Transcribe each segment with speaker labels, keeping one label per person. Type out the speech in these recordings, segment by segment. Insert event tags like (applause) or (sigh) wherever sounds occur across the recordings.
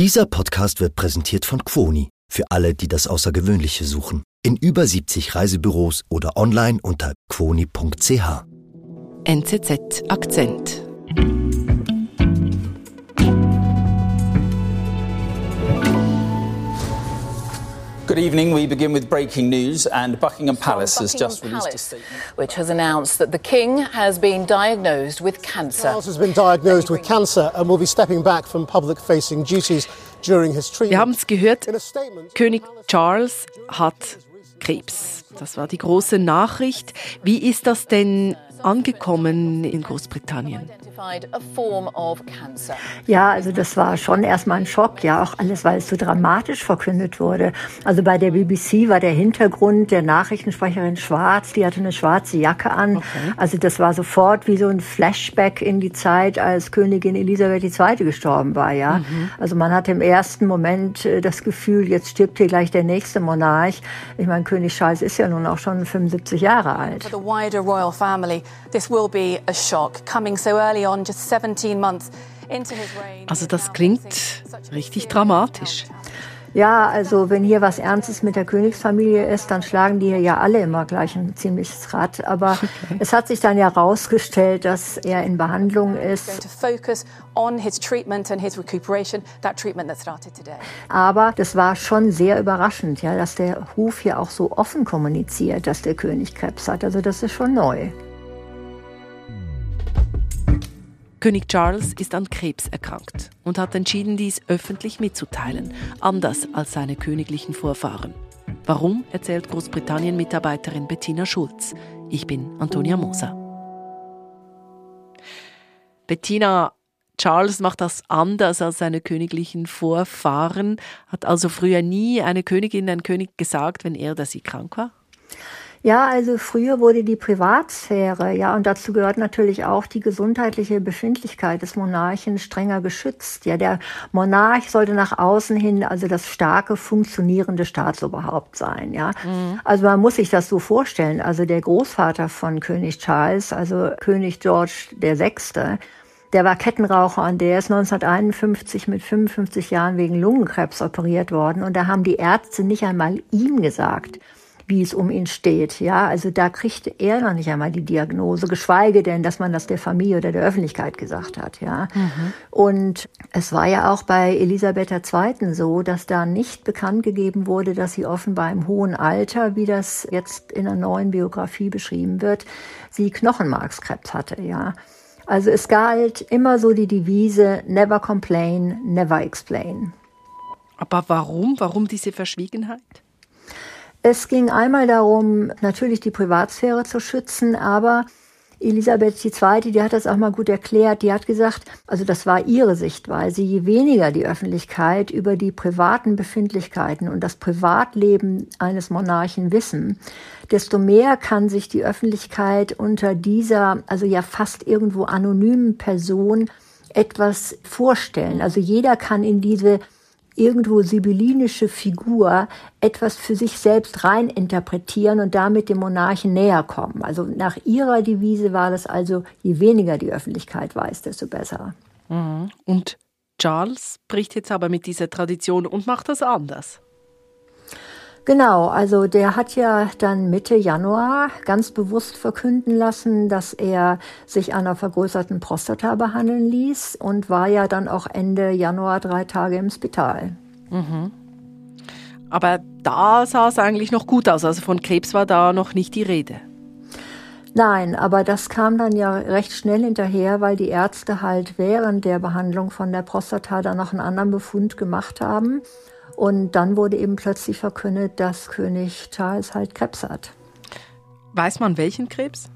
Speaker 1: Dieser Podcast wird präsentiert von Quoni für alle, die das Außergewöhnliche suchen. In über 70 Reisebüros oder online unter quoni.ch.
Speaker 2: NZZ Akzent.
Speaker 3: Good evening. We begin with breaking news, and Buckingham Palace has just released a statement.
Speaker 4: Which has announced that the King has been diagnosed with cancer.
Speaker 5: Charles has been diagnosed with cancer and will be stepping back from public facing duties during his treatment.
Speaker 2: Wir haben es gehört, König Charles hat Krebs. Das war die große Nachricht. Wie ist das denn angekommen in Großbritannien?
Speaker 6: Ja, also das war schon erstmal ein Schock, ja, auch alles, weil es so dramatisch verkündet wurde. Also bei der BBC war der Hintergrund der Nachrichtensprecherin schwarz, die hatte eine schwarze Jacke an. Also das war sofort wie so ein Flashback in die Zeit, als Königin Elisabeth II. gestorben war, ja. Also man hatte im ersten Moment äh, das Gefühl, jetzt stirbt hier gleich der nächste Monarch. Ich meine, König Charles ist ja nun auch schon 75 Jahre alt.
Speaker 7: For the wider royal family, this will be a shock. Coming so early on, just 17 months into his reign.
Speaker 2: Also das klingt richtig dramatisch.
Speaker 6: Ja, also wenn hier was Ernstes mit der Königsfamilie ist, dann schlagen die hier ja alle immer gleich ein ziemliches Rad. Aber (laughs) es hat sich dann ja herausgestellt, dass er in Behandlung ist.
Speaker 7: Going to focus on his treatment and his recuperation, that treatment that started today.
Speaker 6: Aber das war schon sehr überraschend, ja, dass der Hof hier auch so offen kommuniziert, dass der König Krebs hat. Also das ist schon neu.
Speaker 2: König Charles ist an Krebs erkrankt und hat entschieden, dies öffentlich mitzuteilen, anders als seine königlichen Vorfahren. Warum, erzählt Großbritannien-Mitarbeiterin Bettina Schulz. Ich bin Antonia Moser. Bettina, Charles macht das anders als seine königlichen Vorfahren, hat also früher nie eine Königin, ein König gesagt, wenn er oder sie krank war?
Speaker 6: Ja, also früher wurde die Privatsphäre, ja, und dazu gehört natürlich auch die gesundheitliche Befindlichkeit des Monarchen strenger geschützt. Ja, der Monarch sollte nach außen hin also das starke, funktionierende Staatsoberhaupt sein, ja. Also man muss sich das so vorstellen. Also der Großvater von König Charles, also König George der Sechste, der war Kettenraucher und der ist 1951 mit 55 Jahren wegen Lungenkrebs operiert worden. Und da haben die Ärzte nicht einmal ihm gesagt, wie es um ihn steht. Ja, also da kriegte er noch nicht einmal die Diagnose, geschweige denn, dass man das der Familie oder der Öffentlichkeit gesagt hat. Ja, und es war ja auch bei Elisabeth II. so, dass da nicht bekannt gegeben wurde, dass sie offenbar im hohen Alter, wie das jetzt in einer neuen Biografie beschrieben wird, sie Knochenmarkskrebs hatte. Ja. Also es galt immer so die Devise Never complain, never explain.
Speaker 2: Aber warum? Warum diese Verschwiegenheit?
Speaker 6: Es ging einmal darum, natürlich die Privatsphäre zu schützen, aber Elisabeth II., die hat das auch mal gut erklärt, die hat gesagt, also das war ihre Sichtweise, je weniger die Öffentlichkeit über die privaten Befindlichkeiten und das Privatleben eines Monarchen wissen, desto mehr kann sich die Öffentlichkeit unter dieser, also ja fast irgendwo anonymen Person etwas vorstellen. Also jeder kann in diese irgendwo sibyllinische Figur etwas für sich selbst rein interpretieren und damit dem Monarchen näher kommen. Also nach ihrer Devise war das also, je weniger die Öffentlichkeit weiß, desto besser.
Speaker 2: Und Charles bricht jetzt aber mit dieser Tradition und macht das anders.
Speaker 6: Genau, also der hat ja dann Mitte Januar ganz bewusst verkünden lassen, dass er sich einer vergrößerten Prostata behandeln ließ und war ja dann auch Ende Januar drei Tage im Spital.
Speaker 2: Aber da sah es eigentlich noch gut aus. Also von Krebs war da noch nicht die Rede.
Speaker 6: Nein, aber das kam dann ja recht schnell hinterher, weil die Ärzte halt während der Behandlung von der Prostata dann noch einen anderen Befund gemacht haben. Und dann wurde eben plötzlich verkündet, dass König Charles halt Krebs hat.
Speaker 2: Weiß man welchen Krebs?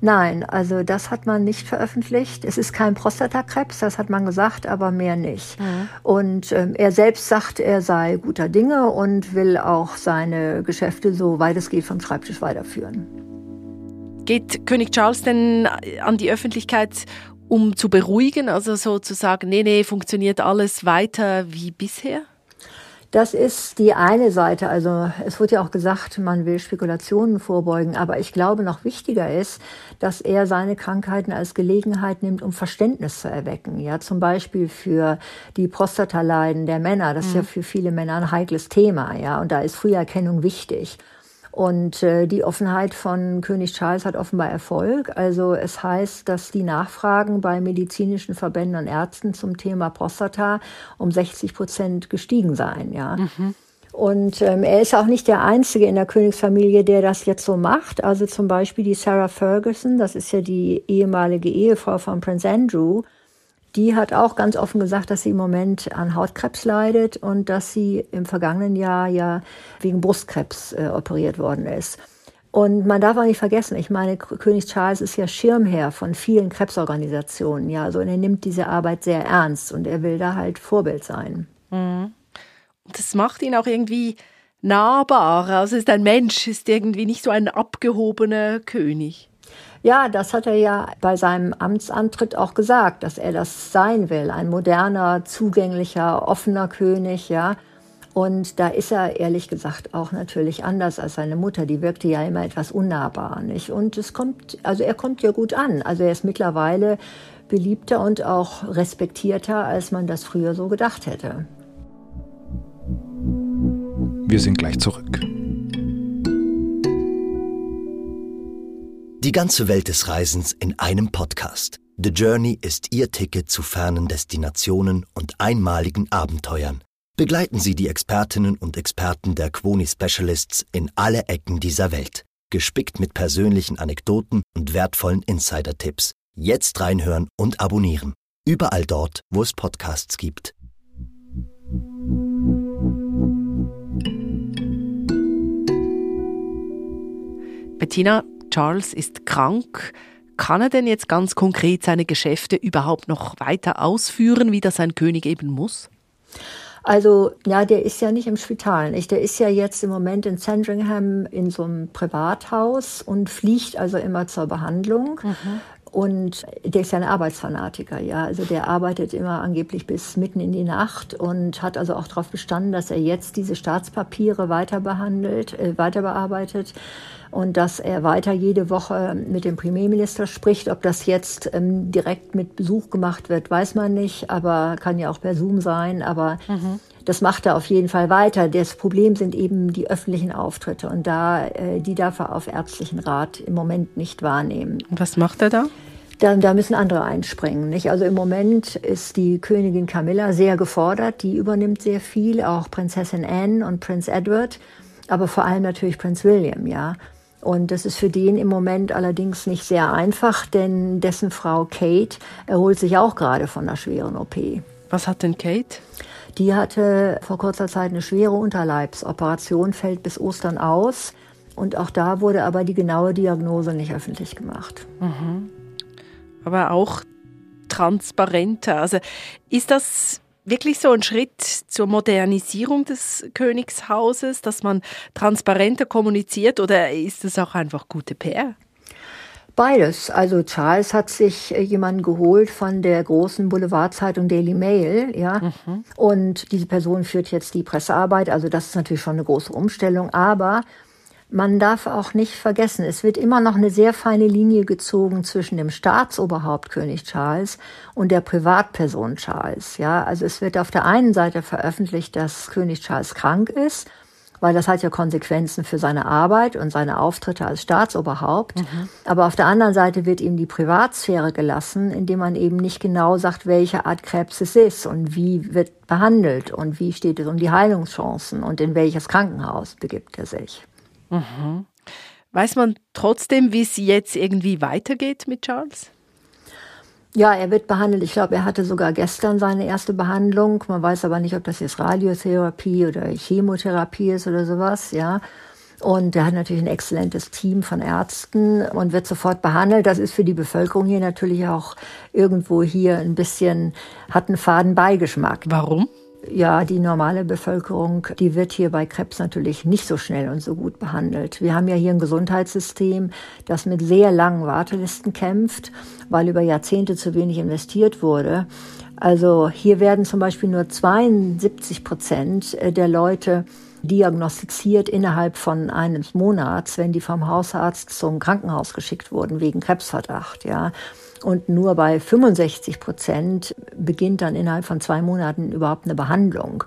Speaker 6: Nein, also das hat man nicht veröffentlicht. Es ist kein Prostatakrebs, das hat man gesagt, aber mehr nicht. Und ähm, er selbst sagt, er sei guter Dinge und will auch seine Geschäfte so weit es geht vom Schreibtisch weiterführen.
Speaker 2: Geht König Charles denn an die Öffentlichkeit, um zu beruhigen, also so zu sagen, nee, nee, funktioniert alles weiter wie bisher?
Speaker 6: Das ist die eine Seite. Also es wird ja auch gesagt, man will Spekulationen vorbeugen. Aber ich glaube, noch wichtiger ist, dass er seine Krankheiten als Gelegenheit nimmt, um Verständnis zu erwecken. Ja, zum Beispiel für die Prostataleiden der Männer. Das ist ja mhm. für viele Männer ein heikles Thema. Ja, und da ist Früherkennung wichtig. Und äh, die Offenheit von König Charles hat offenbar Erfolg. Also es heißt, dass die Nachfragen bei medizinischen Verbänden und Ärzten zum Thema Prostata um 60 Prozent gestiegen seien. Ja. Mhm. Und ähm, er ist auch nicht der Einzige in der Königsfamilie, der das jetzt so macht. Also zum Beispiel die Sarah Ferguson, das ist ja die ehemalige Ehefrau von Prince Andrew, die hat auch ganz offen gesagt, dass sie im Moment an Hautkrebs leidet und dass sie im vergangenen Jahr ja wegen Brustkrebs äh, operiert worden ist. Und man darf auch nicht vergessen, ich meine, König Charles ist ja Schirmherr von vielen Krebsorganisationen, ja, also und er nimmt diese Arbeit sehr ernst und er will da halt Vorbild sein.
Speaker 2: Mhm. Das macht ihn auch irgendwie nahbar. Also ist ein Mensch, ist irgendwie nicht so ein abgehobener König.
Speaker 6: Ja, das hat er ja bei seinem Amtsantritt auch gesagt, dass er das sein will. Ein moderner, zugänglicher, offener König, ja. Und da ist er ehrlich gesagt auch natürlich anders als seine Mutter. Die wirkte ja immer etwas unnahbar, nicht? Und es kommt, also er kommt ja gut an. Also er ist mittlerweile beliebter und auch respektierter, als man das früher so gedacht hätte.
Speaker 8: Wir sind gleich zurück.
Speaker 1: Die ganze Welt des Reisens in einem Podcast. The Journey ist Ihr Ticket zu fernen Destinationen und einmaligen Abenteuern. Begleiten Sie die Expertinnen und Experten der Quoni Specialists in alle Ecken dieser Welt. Gespickt mit persönlichen Anekdoten und wertvollen Insider-Tipps. Jetzt reinhören und abonnieren. Überall dort, wo es Podcasts gibt.
Speaker 2: Bettina, Charles ist krank. Kann er denn jetzt ganz konkret seine Geschäfte überhaupt noch weiter ausführen, wie das ein König eben muss?
Speaker 6: Also, ja, der ist ja nicht im Spital, nicht? Der ist ja jetzt im Moment in Sandringham in so einem Privathaus und fliegt also immer zur Behandlung. Mhm. Und der ist ja ein Arbeitsfanatiker, ja. Also der arbeitet immer angeblich bis mitten in die Nacht und hat also auch darauf bestanden, dass er jetzt diese Staatspapiere weiter behandelt, äh, weiter bearbeitet und dass er weiter jede Woche mit dem Premierminister spricht. Ob das jetzt ähm, direkt mit Besuch gemacht wird, weiß man nicht, aber kann ja auch per Zoom sein. Aber mhm. Das macht er auf jeden Fall weiter. Das Problem sind eben die öffentlichen Auftritte und da äh, die darf er auf ärztlichen Rat im Moment nicht wahrnehmen.
Speaker 2: Und was macht er da?
Speaker 6: Da, da müssen andere einspringen. Nicht? Also im Moment ist die Königin Camilla sehr gefordert. Die übernimmt sehr viel, auch Prinzessin Anne und Prinz Edward, aber vor allem natürlich Prinz William, ja. Und das ist für den im Moment allerdings nicht sehr einfach, denn dessen Frau Kate erholt sich auch gerade von einer schweren OP.
Speaker 2: Was hat denn Kate?
Speaker 6: Die hatte vor kurzer Zeit eine schwere Unterleibsoperation, fällt bis Ostern aus. Und auch da wurde aber die genaue Diagnose nicht öffentlich gemacht. Mhm.
Speaker 2: Aber auch transparenter. Also ist das wirklich so ein Schritt zur Modernisierung des Königshauses, dass man transparenter kommuniziert oder ist es auch einfach gute PR?
Speaker 6: Beides. Also Charles hat sich äh, jemanden geholt von der großen Boulevardzeitung Daily Mail, ja. Mhm. Und diese Person führt jetzt die Pressearbeit. Also das ist natürlich schon eine große Umstellung. Aber man darf auch nicht vergessen, es wird immer noch eine sehr feine Linie gezogen zwischen dem Staatsoberhaupt König Charles und der Privatperson Charles. Ja, also es wird auf der einen Seite veröffentlicht, dass König Charles krank ist, weil das hat ja Konsequenzen für seine Arbeit und seine Auftritte als Staatsoberhaupt. Mhm. Aber auf der anderen Seite wird ihm die Privatsphäre gelassen, indem man eben nicht genau sagt, welche Art Krebs es ist und wie wird behandelt und wie steht es um die Heilungschancen und in welches Krankenhaus begibt er sich.
Speaker 2: Mhm. Weiß man trotzdem, wie es jetzt irgendwie weitergeht mit Charles?
Speaker 6: Ja, er wird behandelt. Ich glaube, er hatte sogar gestern seine erste Behandlung. Man weiß aber nicht, ob das jetzt Radiotherapie oder Chemotherapie ist oder sowas, ja. Und er hat natürlich ein exzellentes Team von Ärzten und wird sofort behandelt. Das ist für die Bevölkerung hier natürlich auch irgendwo hier ein bisschen, hat einen faden Beigeschmack.
Speaker 2: Warum?
Speaker 6: Ja, die normale Bevölkerung, die wird hier bei Krebs natürlich nicht so schnell und so gut behandelt. Wir haben ja hier ein Gesundheitssystem, das mit sehr langen Wartelisten kämpft, weil über Jahrzehnte zu wenig investiert wurde. Also hier werden zum Beispiel nur 72 Prozent der Leute diagnostiziert innerhalb von einem Monats, wenn die vom Hausarzt zum Krankenhaus geschickt wurden wegen Krebsverdacht, ja. Und nur bei 65 Prozent beginnt dann innerhalb von zwei Monaten überhaupt eine Behandlung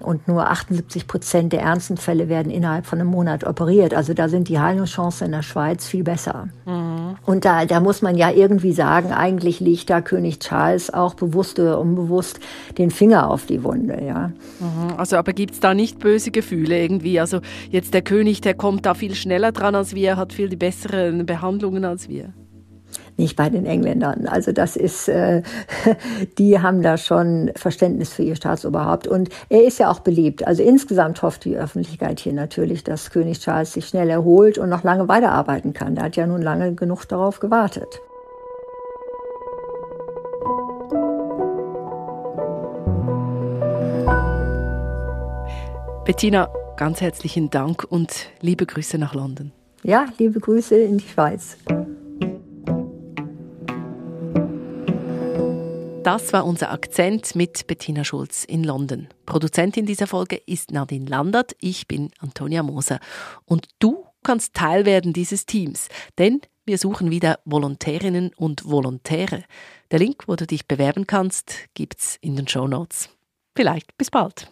Speaker 6: und nur 78 Prozent der ernsten Fälle werden innerhalb von einem Monat operiert. Also da sind die Heilungschancen in der Schweiz viel besser. Mhm. Und da, da muss man ja irgendwie sagen, eigentlich legt da König Charles auch bewusst oder unbewusst den Finger auf die Wunde. Ja.
Speaker 2: Mhm. Also aber gibt es da nicht böse Gefühle irgendwie? Also jetzt der König, der kommt da viel schneller dran als wir, hat viel die besseren Behandlungen als wir
Speaker 6: nicht bei den Engländern. Also das ist, äh, (laughs) die haben da schon Verständnis für ihr Staatsoberhaupt. Und er ist ja auch beliebt. Also insgesamt hofft die Öffentlichkeit hier natürlich, dass König Charles sich schnell erholt und noch lange weiterarbeiten kann. Der hat ja nun lange genug darauf gewartet.
Speaker 2: Bettina, ganz herzlichen Dank und liebe Grüße nach London.
Speaker 6: Ja, liebe Grüße in die Schweiz.
Speaker 2: Das war unser Akzent mit Bettina Schulz in London. Produzentin dieser Folge ist Nadine Landert, ich bin Antonia Moser. Und du kannst Teil werden dieses Teams, denn wir suchen wieder Volontärinnen und Volontäre. Der Link, wo du dich bewerben kannst, gibt's in den Show Notes. Vielleicht bis bald.